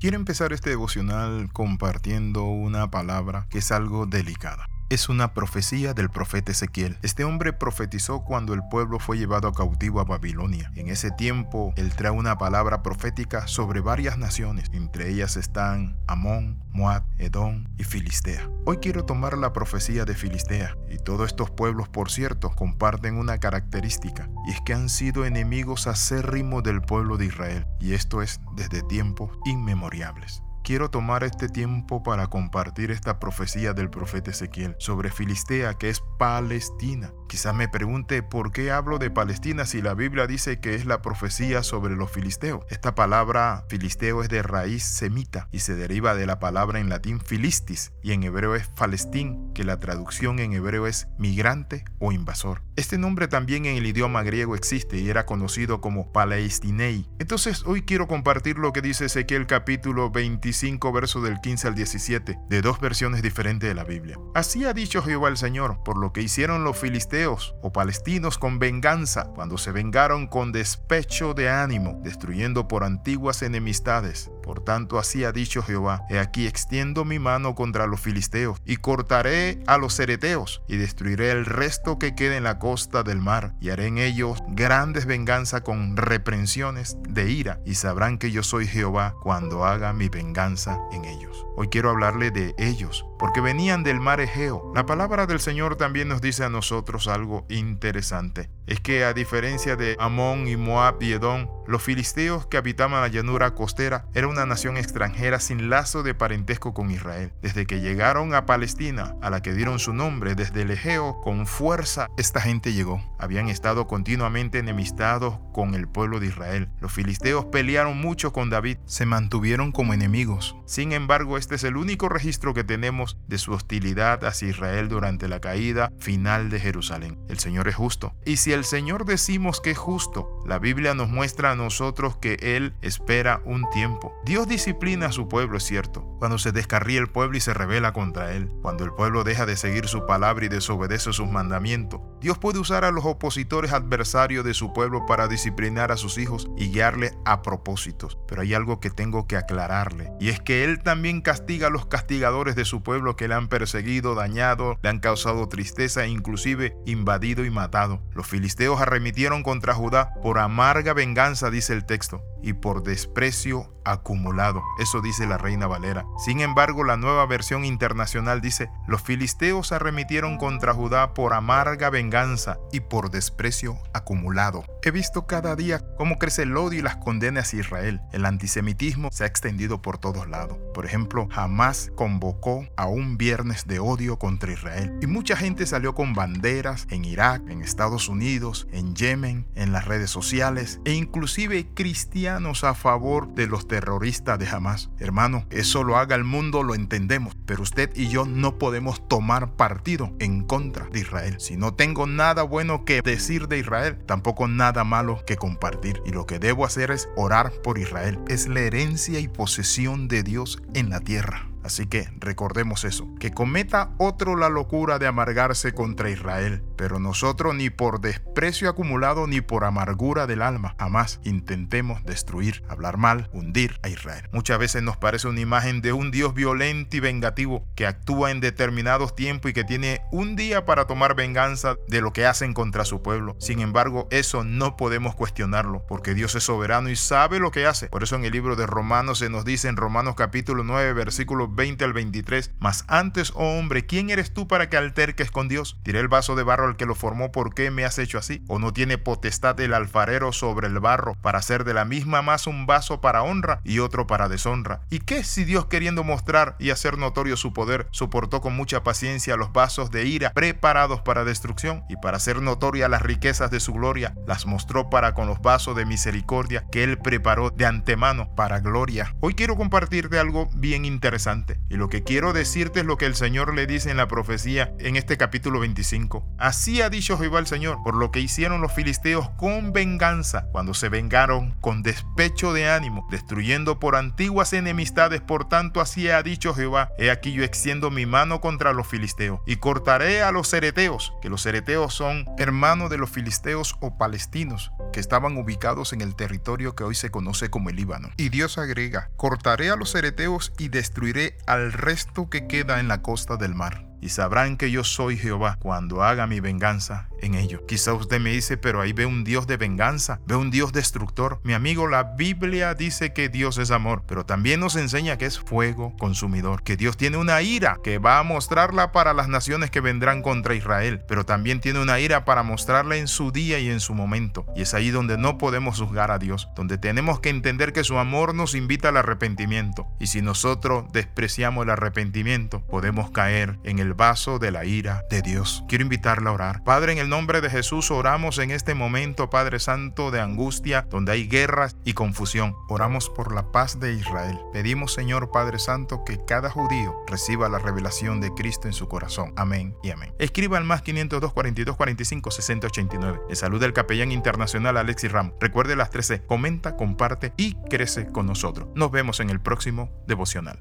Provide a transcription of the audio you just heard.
Quiero empezar este devocional compartiendo una palabra que es algo delicada es una profecía del profeta Ezequiel. Este hombre profetizó cuando el pueblo fue llevado cautivo a Babilonia. En ese tiempo, él trae una palabra profética sobre varias naciones. Entre ellas están Amón, Moab, Edom y Filistea. Hoy quiero tomar la profecía de Filistea. Y todos estos pueblos, por cierto, comparten una característica. Y es que han sido enemigos acérrimos del pueblo de Israel. Y esto es desde tiempos inmemorables quiero tomar este tiempo para compartir esta profecía del profeta Ezequiel sobre Filistea, que es Palestina. Quizás me pregunte por qué hablo de Palestina si la Biblia dice que es la profecía sobre los filisteos. Esta palabra filisteo es de raíz semita y se deriva de la palabra en latín filistis y en hebreo es falestín, que la traducción en hebreo es migrante o invasor. Este nombre también en el idioma griego existe y era conocido como Palestinei. Entonces hoy quiero compartir lo que dice Ezequiel capítulo 25 5 versos del 15 al 17, de dos versiones diferentes de la Biblia. Así ha dicho Jehová el Señor, por lo que hicieron los filisteos o palestinos con venganza, cuando se vengaron con despecho de ánimo, destruyendo por antiguas enemistades. Por tanto, así ha dicho Jehová, he aquí extiendo mi mano contra los filisteos, y cortaré a los cereteos, y destruiré el resto que quede en la costa del mar, y haré en ellos grandes venganza con reprensiones de ira, y sabrán que yo soy Jehová cuando haga mi venganza en ellos. Hoy quiero hablarle de ellos, porque venían del mar Egeo. La palabra del Señor también nos dice a nosotros algo interesante. Es que a diferencia de Amón y Moab y Edom, los filisteos que habitaban la llanura costera era una nación extranjera sin lazo de parentesco con Israel. Desde que llegaron a Palestina, a la que dieron su nombre desde el Egeo, con fuerza esta gente llegó. Habían estado continuamente enemistados con el pueblo de Israel. Los filisteos pelearon mucho con David, se mantuvieron como enemigos. Sin embargo, este es el único registro que tenemos de su hostilidad hacia Israel durante la caída final de Jerusalén. El Señor es justo. Y si el Señor decimos que es justo, la Biblia nos muestra nosotros que Él espera un tiempo. Dios disciplina a su pueblo, es cierto, cuando se descarría el pueblo y se revela contra Él, cuando el pueblo deja de seguir su palabra y desobedece sus mandamientos. Dios puede usar a los opositores adversarios de su pueblo para disciplinar a sus hijos y guiarle a propósitos. Pero hay algo que tengo que aclararle, y es que él también castiga a los castigadores de su pueblo que le han perseguido, dañado, le han causado tristeza e inclusive invadido y matado. Los filisteos arremitieron contra Judá por amarga venganza, dice el texto y por desprecio acumulado. Eso dice la reina Valera. Sin embargo, la nueva versión internacional dice, los filisteos arremitieron contra Judá por amarga venganza y por desprecio acumulado. He visto cada día cómo crece el odio y las condenas a Israel. El antisemitismo se ha extendido por todos lados. Por ejemplo, jamás convocó a un viernes de odio contra Israel. Y mucha gente salió con banderas en Irak, en Estados Unidos, en Yemen, en las redes sociales e inclusive cristianos a favor de los terroristas de Hamas. Hermano, eso lo haga el mundo, lo entendemos, pero usted y yo no podemos tomar partido en contra de Israel. Si no tengo nada bueno que decir de Israel, tampoco nada malo que compartir. Y lo que debo hacer es orar por Israel. Es la herencia y posesión de Dios en la tierra. Así que recordemos eso, que cometa otro la locura de amargarse contra Israel, pero nosotros ni por desprecio acumulado ni por amargura del alma jamás intentemos destruir, hablar mal, hundir a Israel. Muchas veces nos parece una imagen de un Dios violento y vengativo que actúa en determinados tiempos y que tiene un día para tomar venganza de lo que hacen contra su pueblo. Sin embargo, eso no podemos cuestionarlo, porque Dios es soberano y sabe lo que hace. Por eso en el libro de Romanos se nos dice en Romanos capítulo 9, versículo 20 al 23. Mas antes, oh hombre, ¿quién eres tú para que alterques con Dios? Tiré el vaso de barro al que lo formó, ¿por qué me has hecho así? ¿O no tiene potestad el alfarero sobre el barro para hacer de la misma masa un vaso para honra y otro para deshonra? ¿Y qué si Dios queriendo mostrar y hacer notorio su poder, soportó con mucha paciencia los vasos de ira preparados para destrucción y para hacer notoria las riquezas de su gloria, las mostró para con los vasos de misericordia que él preparó de antemano para gloria? Hoy quiero compartirte algo bien interesante y lo que quiero decirte es lo que el Señor le dice en la profecía en este capítulo 25. Así ha dicho Jehová el Señor, por lo que hicieron los filisteos con venganza, cuando se vengaron con despecho de ánimo, destruyendo por antiguas enemistades. Por tanto, así ha dicho Jehová, he aquí yo extiendo mi mano contra los filisteos y cortaré a los cereteos, que los cereteos son hermanos de los filisteos o palestinos, que estaban ubicados en el territorio que hoy se conoce como el Líbano. Y Dios agrega, cortaré a los cereteos y destruiré al resto que queda en la costa del mar y sabrán que yo soy Jehová cuando haga mi venganza en ello. Quizá usted me dice, pero ahí ve un Dios de venganza, ve un Dios destructor. Mi amigo, la Biblia dice que Dios es amor, pero también nos enseña que es fuego consumidor, que Dios tiene una ira que va a mostrarla para las naciones que vendrán contra Israel, pero también tiene una ira para mostrarla en su día y en su momento. Y es ahí donde no podemos juzgar a Dios, donde tenemos que entender que su amor nos invita al arrepentimiento. Y si nosotros despreciamos el arrepentimiento, podemos caer en el vaso de la ira de Dios. Quiero invitarla a orar. Padre, en el nombre de Jesús oramos en este momento, Padre Santo, de angustia, donde hay guerras y confusión. Oramos por la paz de Israel. Pedimos, Señor Padre Santo, que cada judío reciba la revelación de Cristo en su corazón. Amén y amén. Escriba al más 502 42 45 60 89. Le saluda el capellán internacional Alexis Ram. Recuerde las 13. Comenta, comparte y crece con nosotros. Nos vemos en el próximo devocional.